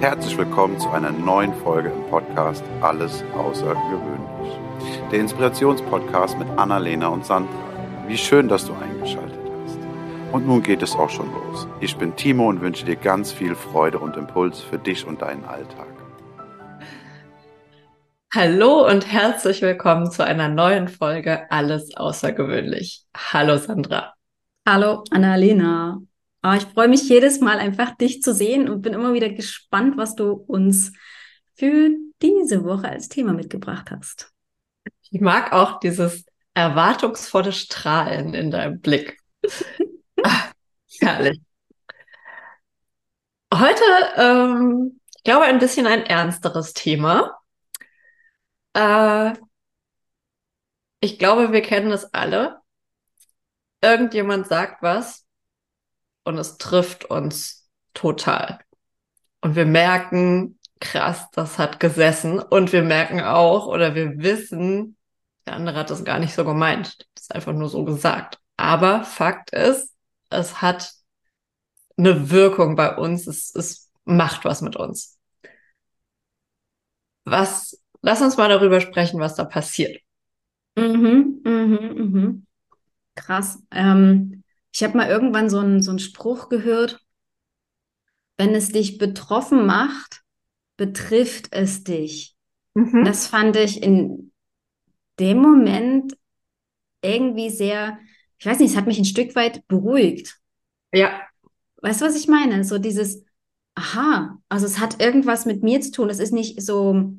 Herzlich willkommen zu einer neuen Folge im Podcast Alles Außergewöhnlich. Der Inspirationspodcast mit Annalena und Sandra. Wie schön, dass du eingeschaltet hast. Und nun geht es auch schon los. Ich bin Timo und wünsche dir ganz viel Freude und Impuls für dich und deinen Alltag. Hallo und herzlich willkommen zu einer neuen Folge Alles Außergewöhnlich. Hallo Sandra. Hallo Annalena. Oh, ich freue mich jedes Mal einfach, dich zu sehen und bin immer wieder gespannt, was du uns für diese Woche als Thema mitgebracht hast. Ich mag auch dieses erwartungsvolle Strahlen in deinem Blick. Ach, herrlich. Heute, ähm, ich glaube, ein bisschen ein ernsteres Thema. Äh, ich glaube, wir kennen es alle. Irgendjemand sagt was und es trifft uns total. Und wir merken, krass, das hat gesessen. Und wir merken auch oder wir wissen, der andere hat das gar nicht so gemeint. Das ist einfach nur so gesagt. Aber Fakt ist, es hat eine Wirkung bei uns. Es, es macht was mit uns. Was, lass uns mal darüber sprechen, was da passiert. Mhm, mhm, mhm. Krass. Ähm, ich habe mal irgendwann so einen, so einen Spruch gehört, wenn es dich betroffen macht, betrifft es dich. Mhm. Das fand ich in dem Moment irgendwie sehr, ich weiß nicht, es hat mich ein Stück weit beruhigt. Ja. Weißt du, was ich meine? So dieses, aha, also es hat irgendwas mit mir zu tun. Es ist nicht so,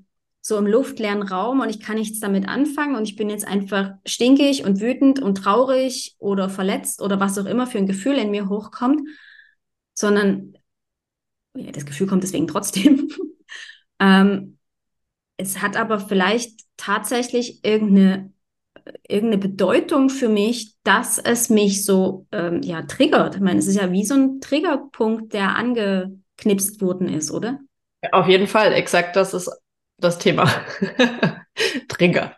so im luftleeren Raum und ich kann nichts damit anfangen und ich bin jetzt einfach stinkig und wütend und traurig oder verletzt oder was auch immer für ein Gefühl in mir hochkommt, sondern ja, das Gefühl kommt deswegen trotzdem. ähm, es hat aber vielleicht tatsächlich irgendeine, irgendeine Bedeutung für mich, dass es mich so ähm, ja, triggert. Ich meine, es ist ja wie so ein Triggerpunkt, der angeknipst worden ist, oder? Auf jeden Fall, exakt das ist das Thema. Trigger.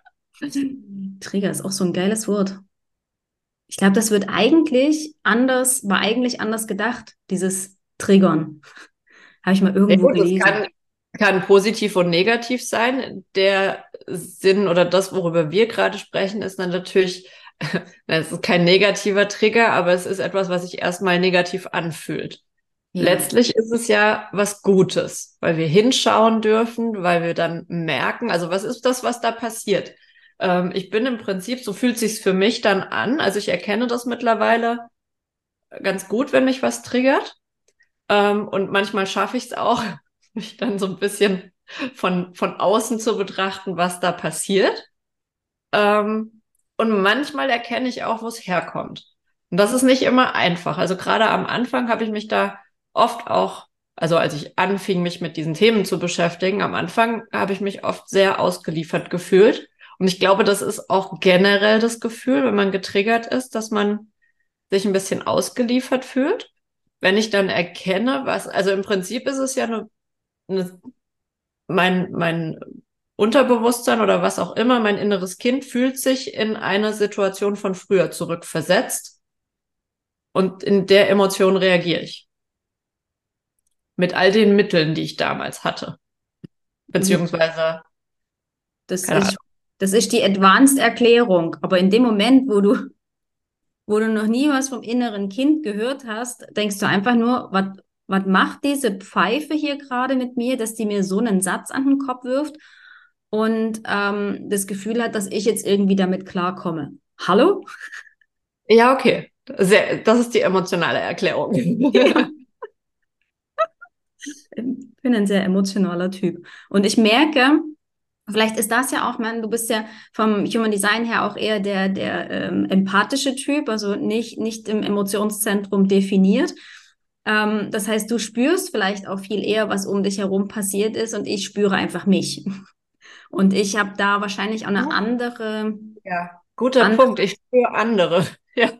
Trigger ist auch so ein geiles Wort. Ich glaube, das wird eigentlich anders, war eigentlich anders gedacht, dieses Triggern. Habe ich mal irgendwo ja, gut, gelesen. Kann, kann positiv und negativ sein. Der Sinn oder das, worüber wir gerade sprechen, ist dann natürlich, es ist kein negativer Trigger, aber es ist etwas, was sich erstmal negativ anfühlt. Ja. Letztlich ist es ja was Gutes, weil wir hinschauen dürfen, weil wir dann merken, also was ist das, was da passiert? Ähm, ich bin im Prinzip, so fühlt sich's für mich dann an. Also ich erkenne das mittlerweile ganz gut, wenn mich was triggert. Ähm, und manchmal schaffe ich es auch, mich dann so ein bisschen von, von außen zu betrachten, was da passiert. Ähm, und manchmal erkenne ich auch, wo es herkommt. Und das ist nicht immer einfach. Also gerade am Anfang habe ich mich da oft auch, also als ich anfing, mich mit diesen Themen zu beschäftigen, am Anfang habe ich mich oft sehr ausgeliefert gefühlt. Und ich glaube, das ist auch generell das Gefühl, wenn man getriggert ist, dass man sich ein bisschen ausgeliefert fühlt. Wenn ich dann erkenne, was, also im Prinzip ist es ja eine, eine mein, mein Unterbewusstsein oder was auch immer, mein inneres Kind fühlt sich in eine Situation von früher zurückversetzt. Und in der Emotion reagiere ich mit all den Mitteln, die ich damals hatte. Beziehungsweise. Das ist, das ist die Advanced-Erklärung. Aber in dem Moment, wo du, wo du noch nie was vom inneren Kind gehört hast, denkst du einfach nur, was, was macht diese Pfeife hier gerade mit mir, dass die mir so einen Satz an den Kopf wirft und ähm, das Gefühl hat, dass ich jetzt irgendwie damit klarkomme. Hallo? Ja, okay. Sehr, das ist die emotionale Erklärung. Ja. Ich bin ein sehr emotionaler Typ. Und ich merke, vielleicht ist das ja auch, man, du bist ja vom Human Design her auch eher der, der ähm, empathische Typ, also nicht, nicht im Emotionszentrum definiert. Ähm, das heißt, du spürst vielleicht auch viel eher, was um dich herum passiert ist und ich spüre einfach mich. Und ich habe da wahrscheinlich auch eine andere. Ja, guter andere, Punkt. Ich spüre andere. Ja.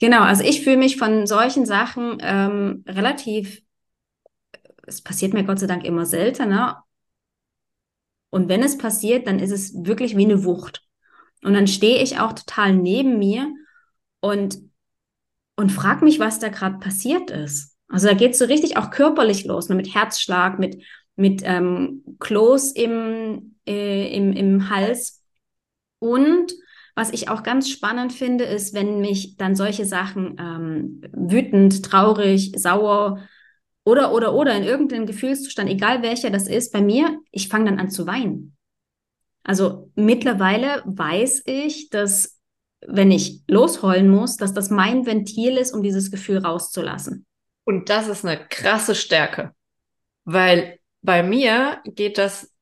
Genau, also ich fühle mich von solchen Sachen ähm, relativ es passiert mir Gott sei Dank immer seltener. Und wenn es passiert, dann ist es wirklich wie eine Wucht. Und dann stehe ich auch total neben mir und, und frage mich, was da gerade passiert ist. Also da geht es so richtig auch körperlich los, ne? mit Herzschlag, mit, mit ähm, Kloß im, äh, im, im Hals. Und was ich auch ganz spannend finde, ist, wenn mich dann solche Sachen ähm, wütend, traurig, sauer oder, oder, oder in irgendeinem Gefühlszustand, egal welcher das ist, bei mir, ich fange dann an zu weinen. Also mittlerweile weiß ich, dass wenn ich losheulen muss, dass das mein Ventil ist, um dieses Gefühl rauszulassen. Und das ist eine krasse Stärke, weil bei mir geht das,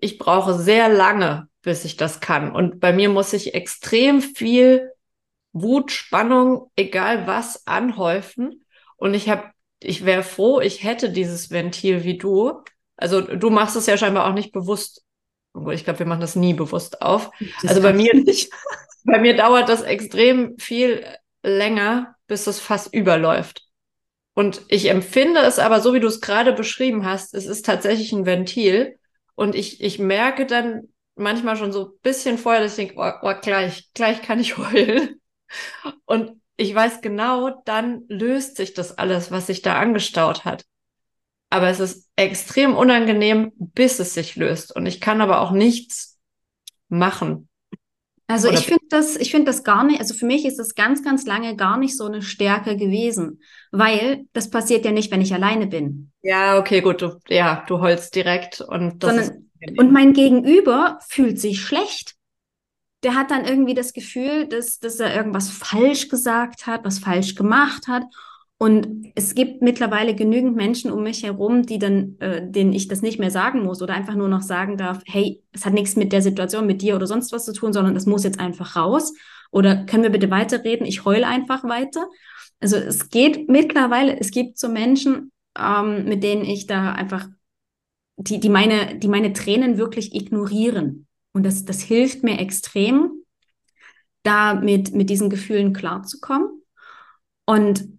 ich brauche sehr lange, bis ich das kann. Und bei mir muss ich extrem viel Wut, Spannung, egal was, anhäufen. Und ich habe, ich wäre froh, ich hätte dieses Ventil wie du. Also du machst es ja scheinbar auch nicht bewusst. Ich glaube, wir machen das nie bewusst auf. Das also bei mir nicht. bei mir dauert das extrem viel länger, bis das fast überläuft. Und ich empfinde es aber so, wie du es gerade beschrieben hast, es ist tatsächlich ein Ventil. Und ich, ich merke dann manchmal schon so ein bisschen vorher, dass ich denke, oh, oh, gleich, gleich kann ich heulen. Und ich weiß genau, dann löst sich das alles, was sich da angestaut hat. Aber es ist extrem unangenehm, bis es sich löst. Und ich kann aber auch nichts machen. Also Oder ich finde das, ich finde das gar nicht, also für mich ist das ganz, ganz lange gar nicht so eine Stärke gewesen, weil das passiert ja nicht, wenn ich alleine bin. Ja, okay, gut, du, ja, du holst direkt und das Sondern, und mein Gegenüber fühlt sich schlecht. Der hat dann irgendwie das Gefühl, dass, dass er irgendwas falsch gesagt hat, was falsch gemacht hat und es gibt mittlerweile genügend Menschen um mich herum, die dann, äh, denen ich das nicht mehr sagen muss oder einfach nur noch sagen darf, hey, es hat nichts mit der Situation, mit dir oder sonst was zu tun, sondern es muss jetzt einfach raus. Oder können wir bitte weiterreden? Ich heule einfach weiter. Also es geht mittlerweile, es gibt so Menschen, ähm, mit denen ich da einfach, die, die meine, die meine Tränen wirklich ignorieren. Und das, das hilft mir extrem, da mit, mit diesen Gefühlen klarzukommen. Und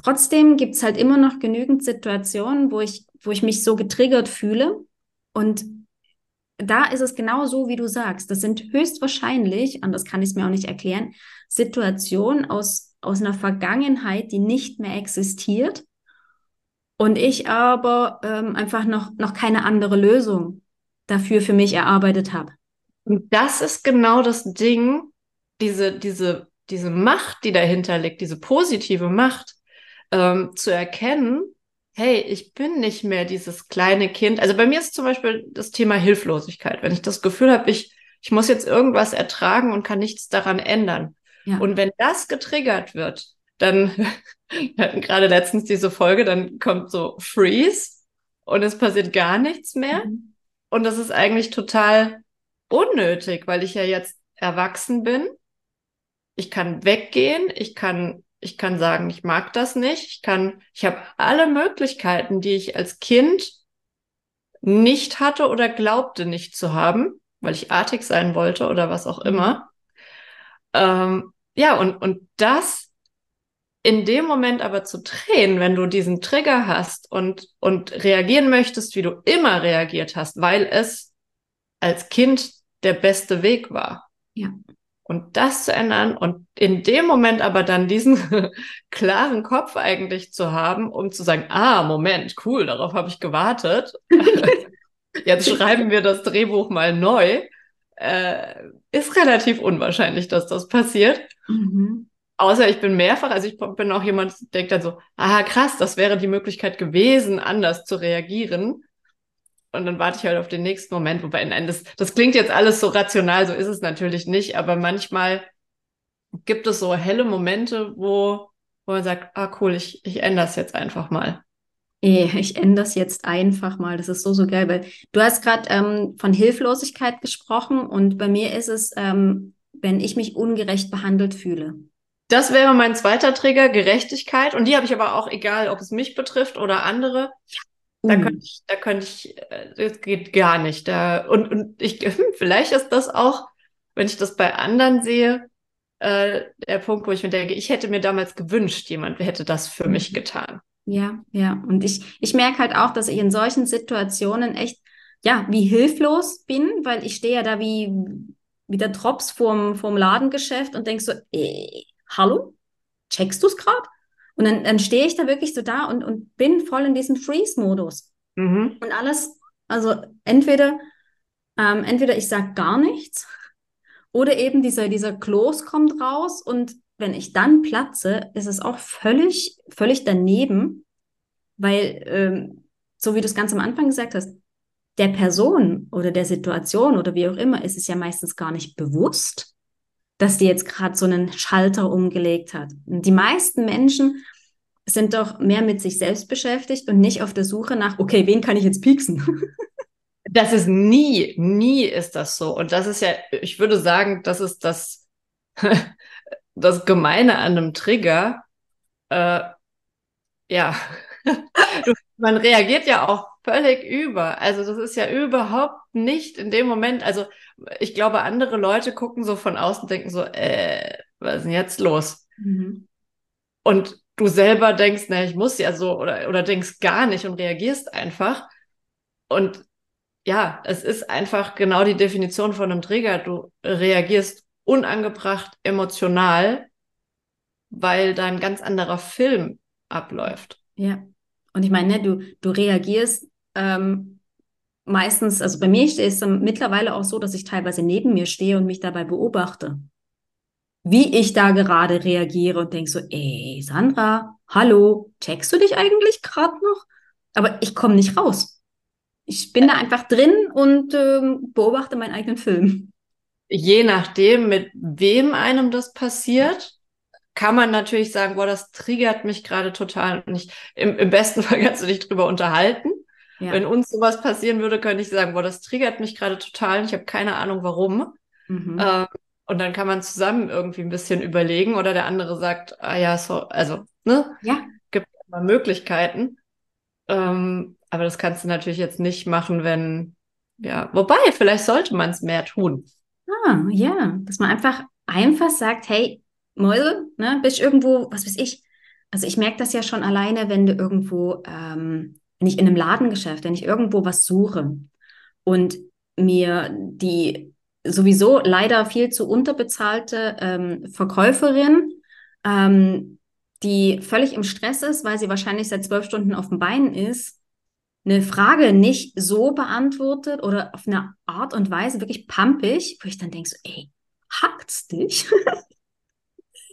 trotzdem gibt es halt immer noch genügend Situationen, wo ich, wo ich mich so getriggert fühle. Und da ist es genau so, wie du sagst. Das sind höchstwahrscheinlich, anders kann ich es mir auch nicht erklären, Situationen aus, aus einer Vergangenheit, die nicht mehr existiert. Und ich aber ähm, einfach noch, noch keine andere Lösung dafür für mich erarbeitet habe. Und das ist genau das Ding, diese, diese, diese Macht, die dahinter liegt, diese positive Macht, ähm, zu erkennen, hey, ich bin nicht mehr dieses kleine Kind. Also bei mir ist zum Beispiel das Thema Hilflosigkeit. Wenn ich das Gefühl habe, ich, ich muss jetzt irgendwas ertragen und kann nichts daran ändern. Ja. Und wenn das getriggert wird, dann, wir hatten gerade letztens diese Folge, dann kommt so Freeze und es passiert gar nichts mehr. Mhm. Und das ist eigentlich total unnötig, weil ich ja jetzt erwachsen bin. Ich kann weggehen, ich kann ich kann sagen, ich mag das nicht. Ich kann, ich habe alle Möglichkeiten, die ich als Kind nicht hatte oder glaubte nicht zu haben, weil ich artig sein wollte oder was auch immer. Ähm, ja, und, und das in dem Moment aber zu drehen, wenn du diesen Trigger hast und, und reagieren möchtest, wie du immer reagiert hast, weil es als Kind der beste Weg war. Ja und das zu ändern und in dem Moment aber dann diesen klaren Kopf eigentlich zu haben, um zu sagen, ah, Moment, cool, darauf habe ich gewartet. Jetzt schreiben wir das Drehbuch mal neu. Äh, ist relativ unwahrscheinlich, dass das passiert. Mhm. Außer ich bin mehrfach, also ich bin auch jemand, der denkt dann so, ah krass, das wäre die Möglichkeit gewesen, anders zu reagieren und dann warte ich halt auf den nächsten Moment. Wobei, nein, das, das klingt jetzt alles so rational, so ist es natürlich nicht, aber manchmal gibt es so helle Momente, wo, wo man sagt, ah cool, ich, ich ändere es jetzt einfach mal. Ich ändere es jetzt einfach mal. Das ist so, so geil, weil du hast gerade ähm, von Hilflosigkeit gesprochen und bei mir ist es, ähm, wenn ich mich ungerecht behandelt fühle. Das wäre mein zweiter Trigger, Gerechtigkeit. Und die habe ich aber auch, egal ob es mich betrifft oder andere. Da könnte ich, da könnte ich, äh, das geht gar nicht. Da, und, und ich, vielleicht ist das auch, wenn ich das bei anderen sehe, äh, der Punkt, wo ich mir denke, ich hätte mir damals gewünscht, jemand hätte das für mich mhm. getan. Ja, ja. Und ich, ich merke halt auch, dass ich in solchen Situationen echt, ja, wie hilflos bin, weil ich stehe ja da wie, wie der Drops vorm, vorm Ladengeschäft und denk so, ey, hallo? Checkst du es gerade? Und dann, dann stehe ich da wirklich so da und, und bin voll in diesem Freeze-Modus. Mhm. Und alles, also entweder, ähm, entweder ich sage gar nichts oder eben dieser, dieser Kloß kommt raus und wenn ich dann platze, ist es auch völlig, völlig daneben, weil, ähm, so wie du es ganz am Anfang gesagt hast, der Person oder der Situation oder wie auch immer ist es ja meistens gar nicht bewusst, dass die jetzt gerade so einen Schalter umgelegt hat. Die meisten Menschen sind doch mehr mit sich selbst beschäftigt und nicht auf der Suche nach, okay, wen kann ich jetzt pieksen? Das ist nie, nie ist das so. Und das ist ja, ich würde sagen, das ist das, das Gemeine an einem Trigger. Äh, ja, man reagiert ja auch völlig über. Also das ist ja überhaupt nicht in dem Moment. Also ich glaube, andere Leute gucken so von außen, denken so, äh, was ist denn jetzt los? Mhm. Und du selber denkst, na, ich muss ja so oder, oder denkst gar nicht und reagierst einfach. Und ja, es ist einfach genau die Definition von einem Trigger. Du reagierst unangebracht emotional, weil da ein ganz anderer Film abläuft. Ja. Und ich meine, ne, du, du reagierst ähm, meistens, also bei mir ist es mittlerweile auch so, dass ich teilweise neben mir stehe und mich dabei beobachte, wie ich da gerade reagiere und denke so, ey, Sandra, hallo, checkst du dich eigentlich gerade noch? Aber ich komme nicht raus. Ich bin da einfach drin und ähm, beobachte meinen eigenen Film. Je nachdem, mit wem einem das passiert, kann man natürlich sagen, boah, das triggert mich gerade total. Und ich, im, im besten Fall kannst du dich drüber unterhalten. Ja. Wenn uns sowas passieren würde, könnte ich sagen, boah, das triggert mich gerade total und ich habe keine Ahnung warum. Mhm. Ähm, und dann kann man zusammen irgendwie ein bisschen überlegen oder der andere sagt, ah ja, so, also, ne? Ja. Gibt immer Möglichkeiten. Ähm, aber das kannst du natürlich jetzt nicht machen, wenn, ja, wobei, vielleicht sollte man es mehr tun. Ah, ja, dass man einfach, einfach sagt, hey, Mäuse, ne, bist irgendwo, was weiß ich. Also ich merke das ja schon alleine, wenn du irgendwo, ähm, ich in einem Ladengeschäft, wenn ich irgendwo was suche und mir die sowieso leider viel zu unterbezahlte ähm, Verkäuferin, ähm, die völlig im Stress ist, weil sie wahrscheinlich seit zwölf Stunden auf dem Bein ist, eine Frage nicht so beantwortet oder auf eine Art und Weise wirklich pampig, wo ich dann denke so, ey, hackt's dich?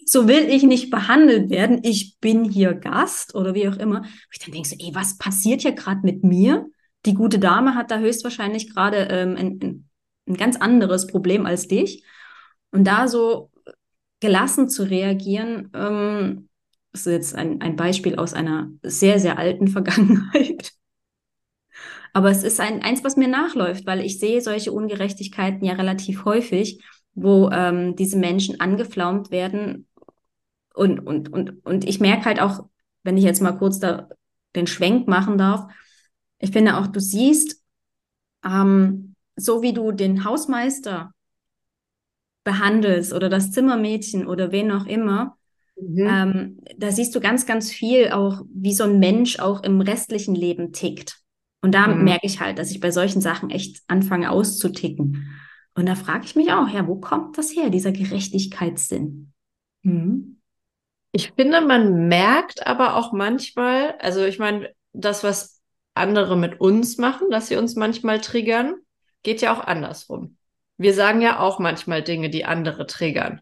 so will ich nicht behandelt werden. Ich bin hier Gast oder wie auch immer. Wo ich dann denke so, ey, was passiert hier gerade mit mir? Die gute Dame hat da höchstwahrscheinlich gerade ähm, ein, ein ganz anderes Problem als dich. Und da so gelassen zu reagieren, ähm, das ist jetzt ein, ein Beispiel aus einer sehr, sehr alten Vergangenheit. Aber es ist ein, eins, was mir nachläuft, weil ich sehe solche Ungerechtigkeiten ja relativ häufig, wo ähm, diese Menschen angeflaumt werden. Und, und, und, und ich merke halt auch, wenn ich jetzt mal kurz da den Schwenk machen darf, ich finde auch, du siehst, ähm, so wie du den Hausmeister behandelst oder das Zimmermädchen oder wen auch immer, Mhm. ähm, da siehst du ganz, ganz viel auch, wie so ein Mensch auch im restlichen Leben tickt. Und da Mhm. merke ich halt, dass ich bei solchen Sachen echt anfange auszuticken. Und da frage ich mich auch, ja, wo kommt das her, dieser Gerechtigkeitssinn? Mhm. Ich finde, man merkt aber auch manchmal, also ich meine, das, was andere mit uns machen, dass sie uns manchmal triggern, geht ja auch andersrum. Wir sagen ja auch manchmal Dinge, die andere triggern.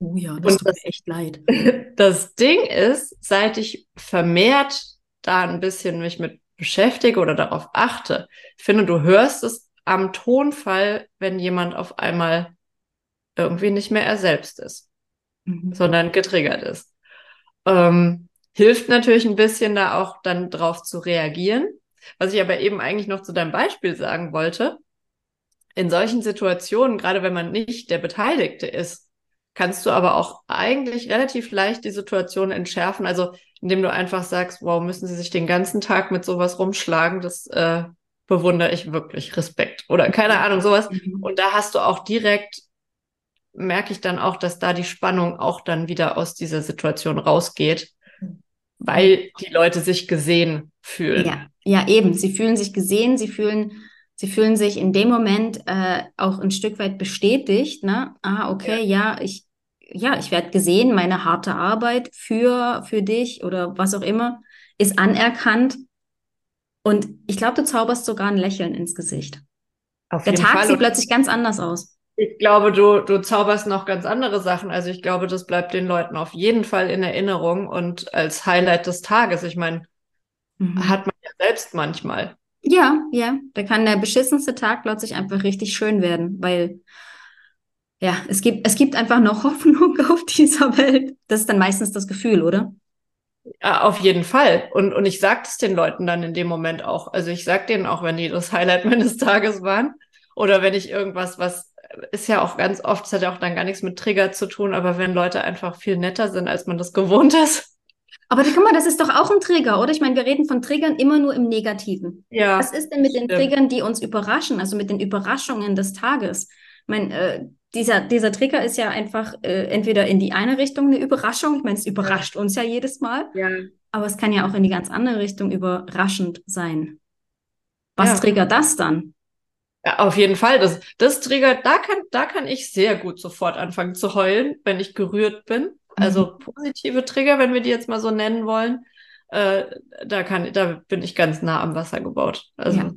Oh ja, Und das tut das- mir echt leid. Das Ding ist, seit ich vermehrt da ein bisschen mich mit beschäftige oder darauf achte, ich finde, du hörst es am Tonfall, wenn jemand auf einmal irgendwie nicht mehr er selbst ist, Mhm. sondern getriggert ist. Ähm, hilft natürlich ein bisschen, da auch dann drauf zu reagieren. Was ich aber eben eigentlich noch zu deinem Beispiel sagen wollte, in solchen Situationen, gerade wenn man nicht der Beteiligte ist, kannst du aber auch eigentlich relativ leicht die Situation entschärfen. Also indem du einfach sagst, wow, müssen sie sich den ganzen Tag mit sowas rumschlagen, das äh, bewundere ich wirklich. Respekt. Oder keine Ahnung, sowas. Mhm. Und da hast du auch direkt, merke ich dann auch, dass da die Spannung auch dann wieder aus dieser Situation rausgeht, weil die Leute sich gesehen fühlen. Ja, ja, eben. Sie fühlen sich gesehen, sie fühlen, sie fühlen sich in dem Moment äh, auch ein Stück weit bestätigt, ne? Ah, okay, ja, ich, ja, ich werde gesehen, meine harte Arbeit für, für dich oder was auch immer ist anerkannt. Und ich glaube, du zauberst sogar ein Lächeln ins Gesicht. Auf Der Tag Fall. sieht plötzlich ganz anders aus. Ich glaube, du, du zauberst noch ganz andere Sachen. Also ich glaube, das bleibt den Leuten auf jeden Fall in Erinnerung und als Highlight des Tages. Ich meine, mhm. hat man ja selbst manchmal. Ja, ja. Da kann der beschissenste Tag plötzlich einfach richtig schön werden, weil ja, es gibt, es gibt einfach noch Hoffnung auf dieser Welt. Das ist dann meistens das Gefühl, oder? Ja, auf jeden Fall. Und, und ich sage es den Leuten dann in dem Moment auch. Also ich sag denen auch, wenn die das Highlight meines Tages waren. Oder wenn ich irgendwas, was ist ja auch ganz oft, es hat ja auch dann gar nichts mit Trigger zu tun, aber wenn Leute einfach viel netter sind, als man das gewohnt ist. Aber guck mal, das ist doch auch ein Trigger, oder? Ich meine, wir reden von Triggern immer nur im Negativen. Ja. Was ist denn mit den Triggern, die uns überraschen, also mit den Überraschungen des Tages? Ich meine, äh, dieser, dieser Trigger ist ja einfach äh, entweder in die eine Richtung eine Überraschung. Ich meine, es überrascht uns ja jedes Mal. Ja. Aber es kann ja auch in die ganz andere Richtung überraschend sein. Was ja. triggert das dann? Ja, auf jeden Fall. Das, das triggert, da kann, da kann ich sehr gut sofort anfangen zu heulen, wenn ich gerührt bin. Also mhm. positive Trigger, wenn wir die jetzt mal so nennen wollen, äh, da kann, da bin ich ganz nah am Wasser gebaut. Also. Ja.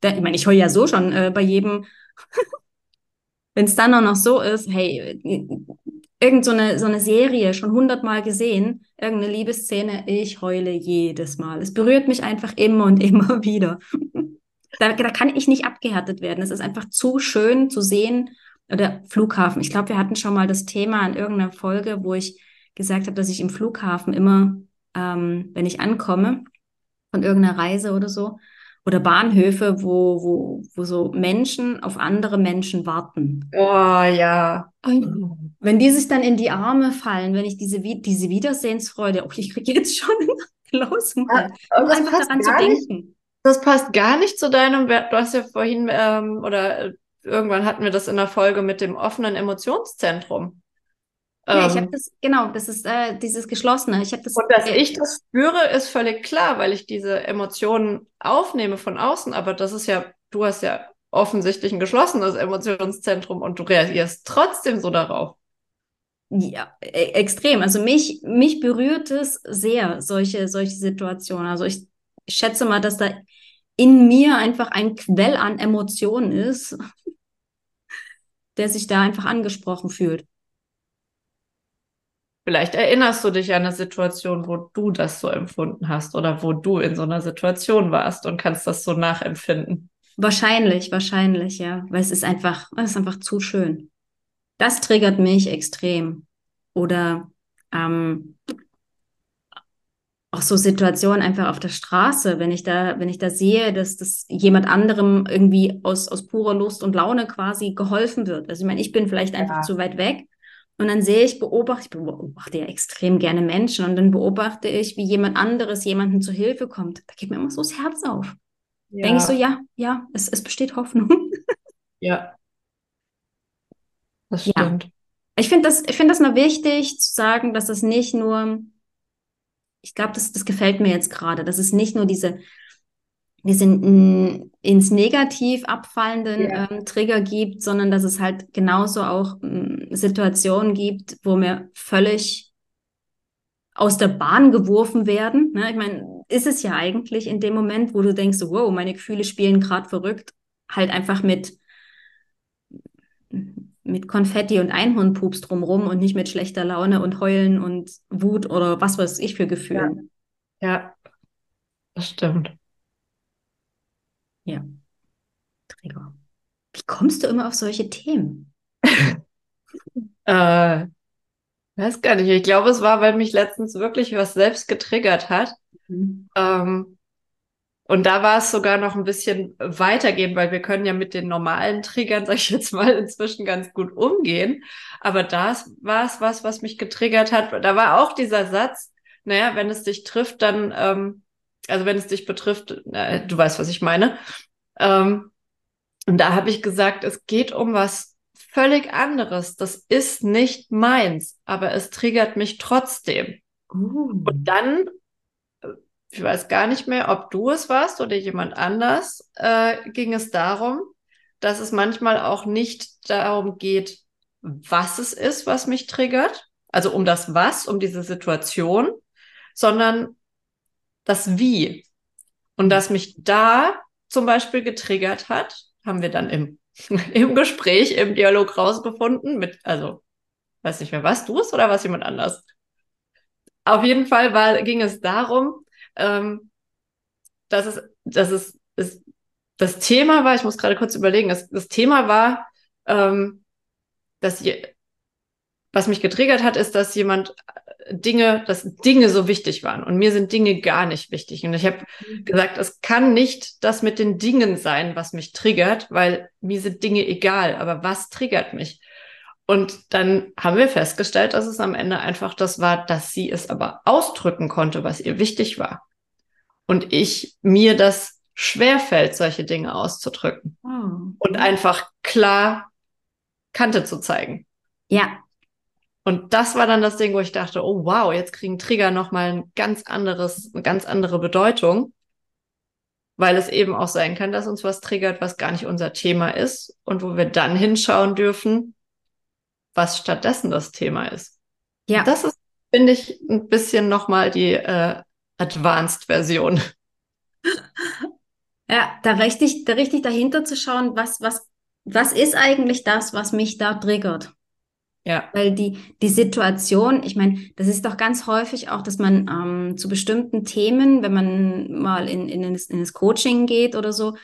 Da, ich meine, ich heule ja so schon äh, bei jedem wenn es dann auch noch so ist, hey, irgend so eine, so eine Serie schon hundertmal gesehen, irgendeine Liebesszene, ich heule jedes Mal. Es berührt mich einfach immer und immer wieder. Da, da kann ich nicht abgehärtet werden. Es ist einfach zu schön zu sehen. Oder Flughafen. Ich glaube, wir hatten schon mal das Thema in irgendeiner Folge, wo ich gesagt habe, dass ich im Flughafen immer, ähm, wenn ich ankomme von irgendeiner Reise oder so, oder Bahnhöfe, wo, wo, wo so Menschen auf andere Menschen warten. Oh ja. Wenn die sich dann in die Arme fallen, wenn ich diese, diese Wiedersehensfreude, oh, ich kriege jetzt schon los, ja, einfach daran zu denken. Nicht, das passt gar nicht zu deinem, du hast ja vorhin, ähm, oder äh, irgendwann hatten wir das in der Folge mit dem offenen Emotionszentrum. Ja, ich habe ähm. das, genau, das ist äh, dieses Geschlossene. Ich habe das. Und dass ich das spüre, ist völlig klar, weil ich diese Emotionen aufnehme von außen, aber das ist ja, du hast ja offensichtlich ein geschlossenes Emotionszentrum und du reagierst trotzdem so darauf. Ja, e extrem. Also mich, mich berührt es sehr, solche, solche Situationen. Also ich, ich schätze mal, dass da in mir einfach ein Quell an Emotionen ist, der sich da einfach angesprochen fühlt. Vielleicht erinnerst du dich an eine Situation, wo du das so empfunden hast oder wo du in so einer Situation warst und kannst das so nachempfinden. Wahrscheinlich, wahrscheinlich, ja. Weil es ist einfach, es ist einfach zu schön. Das triggert mich extrem. Oder ähm, auch so Situationen einfach auf der Straße, wenn ich da, wenn ich da sehe, dass das jemand anderem irgendwie aus, aus purer Lust und Laune quasi geholfen wird. Also ich meine, ich bin vielleicht einfach ja. zu weit weg und dann sehe ich, beobachte, ich beobachte ja extrem gerne Menschen und dann beobachte ich, wie jemand anderes jemandem zu Hilfe kommt. Da geht mir immer so das Herz auf. Ja. Denke ich so, ja, ja, es, es besteht Hoffnung. ja. Das stimmt. Ja. Ich finde das, ich finde das mal wichtig zu sagen, dass es nicht nur, ich glaube, das, das gefällt mir jetzt gerade, dass es nicht nur diese sind ins Negativ abfallenden ja. ähm, Trigger gibt, sondern dass es halt genauso auch ähm, Situationen gibt, wo wir völlig aus der Bahn geworfen werden. Ne? Ich meine, ist es ja eigentlich in dem Moment, wo du denkst, wow, meine Gefühle spielen gerade verrückt, halt einfach mit mit Konfetti und Einhornpups drumrum und nicht mit schlechter Laune und Heulen und Wut oder was weiß ich für Gefühle. Ja, ja das stimmt. Ja. Trigger. Wie kommst du immer auf solche Themen? äh, weiß gar nicht. Ich glaube, es war, weil mich letztens wirklich was selbst getriggert hat. Mhm. Ähm, und da war es sogar noch ein bisschen weitergehen, weil wir können ja mit den normalen Triggern, sag ich jetzt mal, inzwischen ganz gut umgehen. Aber das war es was, was mich getriggert hat. Da war auch dieser Satz, naja, wenn es dich trifft, dann ähm, also wenn es dich betrifft, äh, du weißt, was ich meine. Ähm, und da habe ich gesagt, es geht um was völlig anderes. Das ist nicht meins, aber es triggert mich trotzdem. Uh. Und dann, ich weiß gar nicht mehr, ob du es warst oder jemand anders, äh, ging es darum, dass es manchmal auch nicht darum geht, was es ist, was mich triggert, also um das Was, um diese Situation, sondern das Wie. Und das mich da zum Beispiel getriggert hat, haben wir dann im, im Gespräch, im Dialog rausgefunden mit, also, weiß nicht mehr, was du es oder was jemand anders? Auf jeden Fall war, ging es darum, ähm, dass es, dass es, es das Thema war, ich muss gerade kurz überlegen, das, das Thema war, ähm, dass je, was mich getriggert hat, ist, dass jemand äh, Dinge, dass Dinge so wichtig waren und mir sind Dinge gar nicht wichtig. Und ich habe mhm. gesagt, es kann nicht das mit den Dingen sein, was mich triggert, weil mir sind Dinge egal, aber was triggert mich? Und dann haben wir festgestellt, dass es am Ende einfach das war, dass sie es aber ausdrücken konnte, was ihr wichtig war. Und ich mir das schwerfällt, solche Dinge auszudrücken. Oh. Und einfach klar Kante zu zeigen. Ja. Und das war dann das Ding, wo ich dachte, oh wow, jetzt kriegen Trigger nochmal ein ganz anderes, eine ganz andere Bedeutung. Weil es eben auch sein kann, dass uns was triggert, was gar nicht unser Thema ist und wo wir dann hinschauen dürfen, was stattdessen das Thema ist. Ja. Das ist, finde ich, ein bisschen nochmal die äh, Advanced-Version. Ja, da richtig, da richtig dahinter zu schauen, was, was, was ist eigentlich das, was mich da triggert? Ja. Weil die, die Situation, ich meine, das ist doch ganz häufig auch, dass man ähm, zu bestimmten Themen, wenn man mal in, in, in, das, Coaching geht oder so,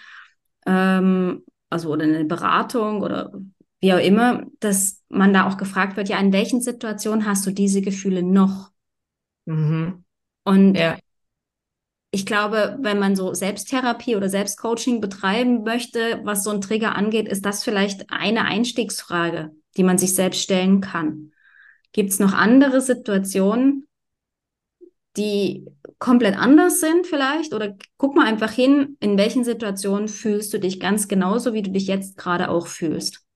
ähm, also oder in eine Beratung oder wie auch immer, dass man da auch gefragt wird, ja, in welchen Situationen hast du diese Gefühle noch? Mhm. Und ja ich glaube, wenn man so Selbsttherapie oder Selbstcoaching betreiben möchte, was so ein Trigger angeht, ist das vielleicht eine Einstiegsfrage, die man sich selbst stellen kann. Gibt es noch andere Situationen, die komplett anders sind vielleicht? Oder guck mal einfach hin, in welchen Situationen fühlst du dich ganz genauso, wie du dich jetzt gerade auch fühlst.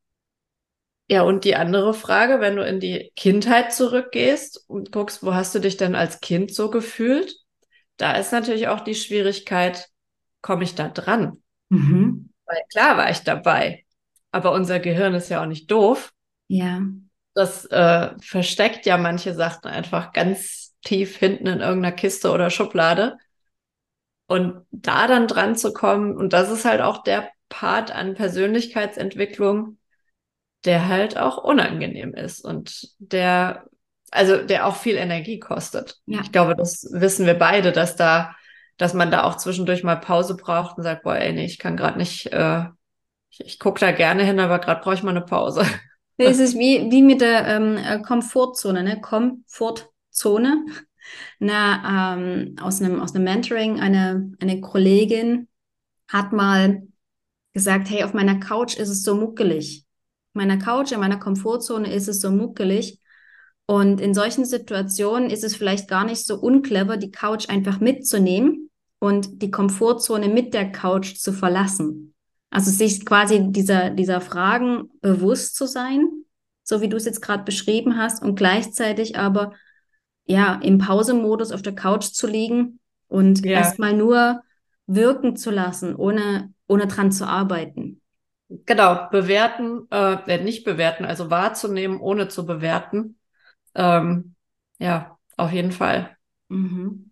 Ja, und die andere Frage, wenn du in die Kindheit zurückgehst und guckst, wo hast du dich denn als Kind so gefühlt? da ist natürlich auch die Schwierigkeit, komme ich da dran? Mhm. Weil klar war ich dabei, aber unser Gehirn ist ja auch nicht doof. Ja. Das äh, versteckt ja manche Sachen einfach ganz tief hinten in irgendeiner Kiste oder Schublade. Und da dann dran zu kommen, und das ist halt auch der Part an Persönlichkeitsentwicklung, der halt auch unangenehm ist und der also der auch viel Energie kostet. Ja. Ich glaube, das wissen wir beide, dass da, dass man da auch zwischendurch mal Pause braucht und sagt, boah, ey, nee, ich kann gerade nicht, äh, ich, ich gucke da gerne hin, aber gerade brauche ich mal eine Pause. Es ist wie, wie mit der ähm, äh, Komfortzone, ne? Komfortzone. Na, ähm, aus einem, aus einem Mentoring, eine, eine Kollegin hat mal gesagt, hey, auf meiner Couch ist es so muckelig. Meiner Couch, in meiner Komfortzone ist es so muckelig. Und in solchen Situationen ist es vielleicht gar nicht so unclever, die Couch einfach mitzunehmen und die Komfortzone mit der Couch zu verlassen. Also sich quasi dieser, dieser Fragen bewusst zu sein, so wie du es jetzt gerade beschrieben hast, und gleichzeitig aber ja im Pausemodus auf der Couch zu liegen und ja. erstmal nur wirken zu lassen, ohne, ohne dran zu arbeiten. Genau, bewerten, äh, nicht bewerten, also wahrzunehmen, ohne zu bewerten ähm, ja, auf jeden Fall. Mhm.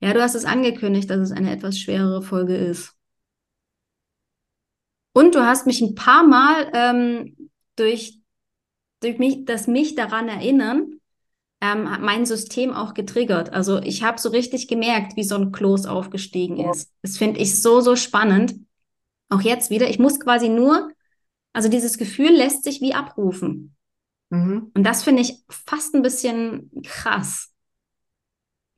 Ja, du hast es angekündigt, dass es eine etwas schwerere Folge ist. Und du hast mich ein paar Mal ähm, durch, durch mich, das mich daran erinnern, ähm, mein System auch getriggert. Also ich habe so richtig gemerkt, wie so ein Kloß aufgestiegen ist. Das finde ich so, so spannend. Auch jetzt wieder. Ich muss quasi nur, also dieses Gefühl lässt sich wie abrufen. Mhm. Und das finde ich fast ein bisschen krass.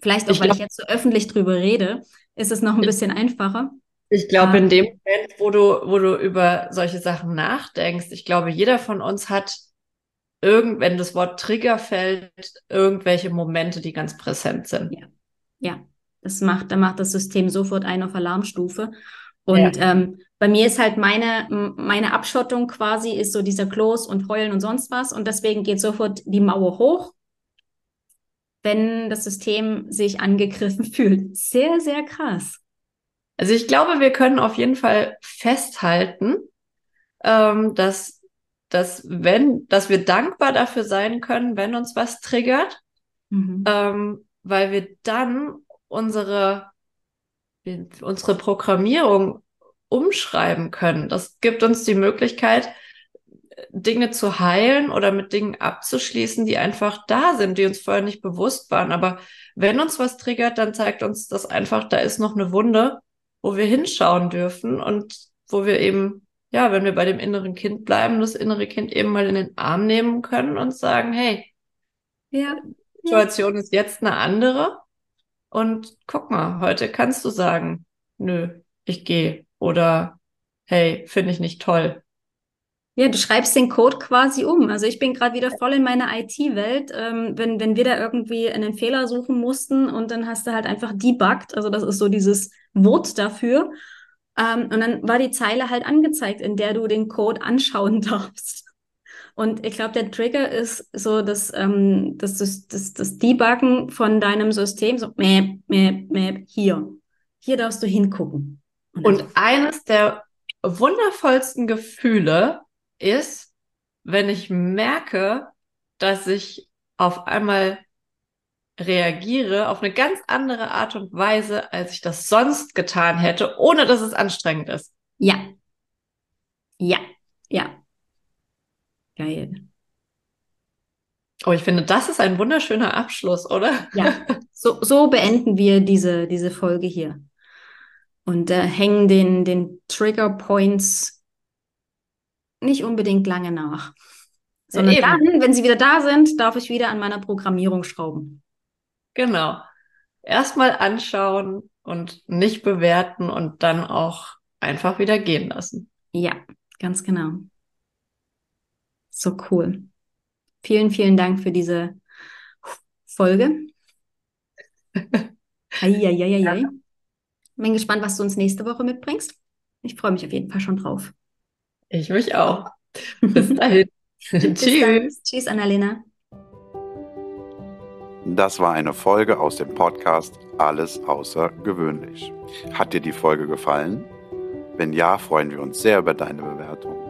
Vielleicht auch, ich weil glaub, ich jetzt so öffentlich drüber rede, ist es noch ein bisschen einfacher. Ich glaube, in ähm, dem Moment, wo du, wo du über solche Sachen nachdenkst, ich glaube, jeder von uns hat irgend, wenn das Wort Trigger fällt, irgendwelche Momente, die ganz präsent sind. Ja. Ja. Das macht, da macht das System sofort ein auf Alarmstufe. Und ja. ähm, bei mir ist halt meine, meine Abschottung quasi ist so dieser Kloß und Heulen und sonst was. Und deswegen geht sofort die Mauer hoch, wenn das System sich angegriffen fühlt. Sehr, sehr krass. Also ich glaube, wir können auf jeden Fall festhalten, ähm, dass dass wenn, dass wir dankbar dafür sein können, wenn uns was triggert, mhm. ähm, weil wir dann unsere, unsere Programmierung umschreiben können. Das gibt uns die Möglichkeit, Dinge zu heilen oder mit Dingen abzuschließen, die einfach da sind, die uns vorher nicht bewusst waren. Aber wenn uns was triggert, dann zeigt uns das einfach, da ist noch eine Wunde, wo wir hinschauen dürfen und wo wir eben, ja, wenn wir bei dem inneren Kind bleiben, das innere Kind eben mal in den Arm nehmen können und sagen, hey, ja, die Situation ist jetzt eine andere. Und guck mal, heute kannst du sagen, nö, ich gehe. Oder hey, finde ich nicht toll. Ja, du schreibst den Code quasi um. Also ich bin gerade wieder voll in meiner IT-Welt. Ähm, wenn, wenn wir da irgendwie einen Fehler suchen mussten und dann hast du halt einfach debugged, also das ist so dieses Wort dafür. Ähm, und dann war die Zeile halt angezeigt, in der du den Code anschauen darfst. Und ich glaube, der Trigger ist so das, ähm, das, das, das, das Debuggen von deinem System, so mäh, mäh, mäh, hier. Hier darfst du hingucken. Und, und eines der wundervollsten Gefühle ist, wenn ich merke, dass ich auf einmal reagiere auf eine ganz andere Art und Weise, als ich das sonst getan hätte, ohne dass es anstrengend ist. Ja. Ja. Ja. Geil. Oh, ich finde, das ist ein wunderschöner Abschluss, oder? Ja. So, so beenden wir diese, diese Folge hier. Und äh, hängen den, den Trigger Points nicht unbedingt lange nach. Sondern ja, dann, wenn sie wieder da sind, darf ich wieder an meiner Programmierung schrauben. Genau. Erstmal anschauen und nicht bewerten und dann auch einfach wieder gehen lassen. Ja, ganz genau. So cool. Vielen, vielen Dank für diese Folge. Eieieiei. Bin gespannt, was du uns nächste Woche mitbringst. Ich freue mich auf jeden Fall schon drauf. Ich mich auch. Bis dahin. Tschüss. Tschüss, Annalena. Das war eine Folge aus dem Podcast Alles außergewöhnlich. Hat dir die Folge gefallen? Wenn ja, freuen wir uns sehr über deine Bewertung.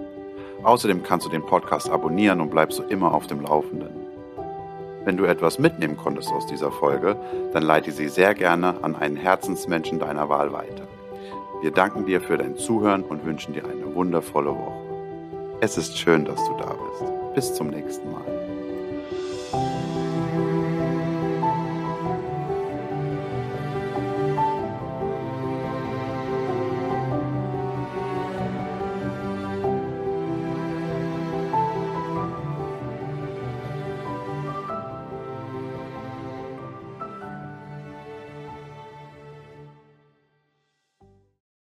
Außerdem kannst du den Podcast abonnieren und bleibst so immer auf dem Laufenden. Wenn du etwas mitnehmen konntest aus dieser Folge, dann leite sie sehr gerne an einen Herzensmenschen deiner Wahl weiter. Wir danken dir für dein Zuhören und wünschen dir eine wundervolle Woche. Es ist schön, dass du da bist. Bis zum nächsten Mal.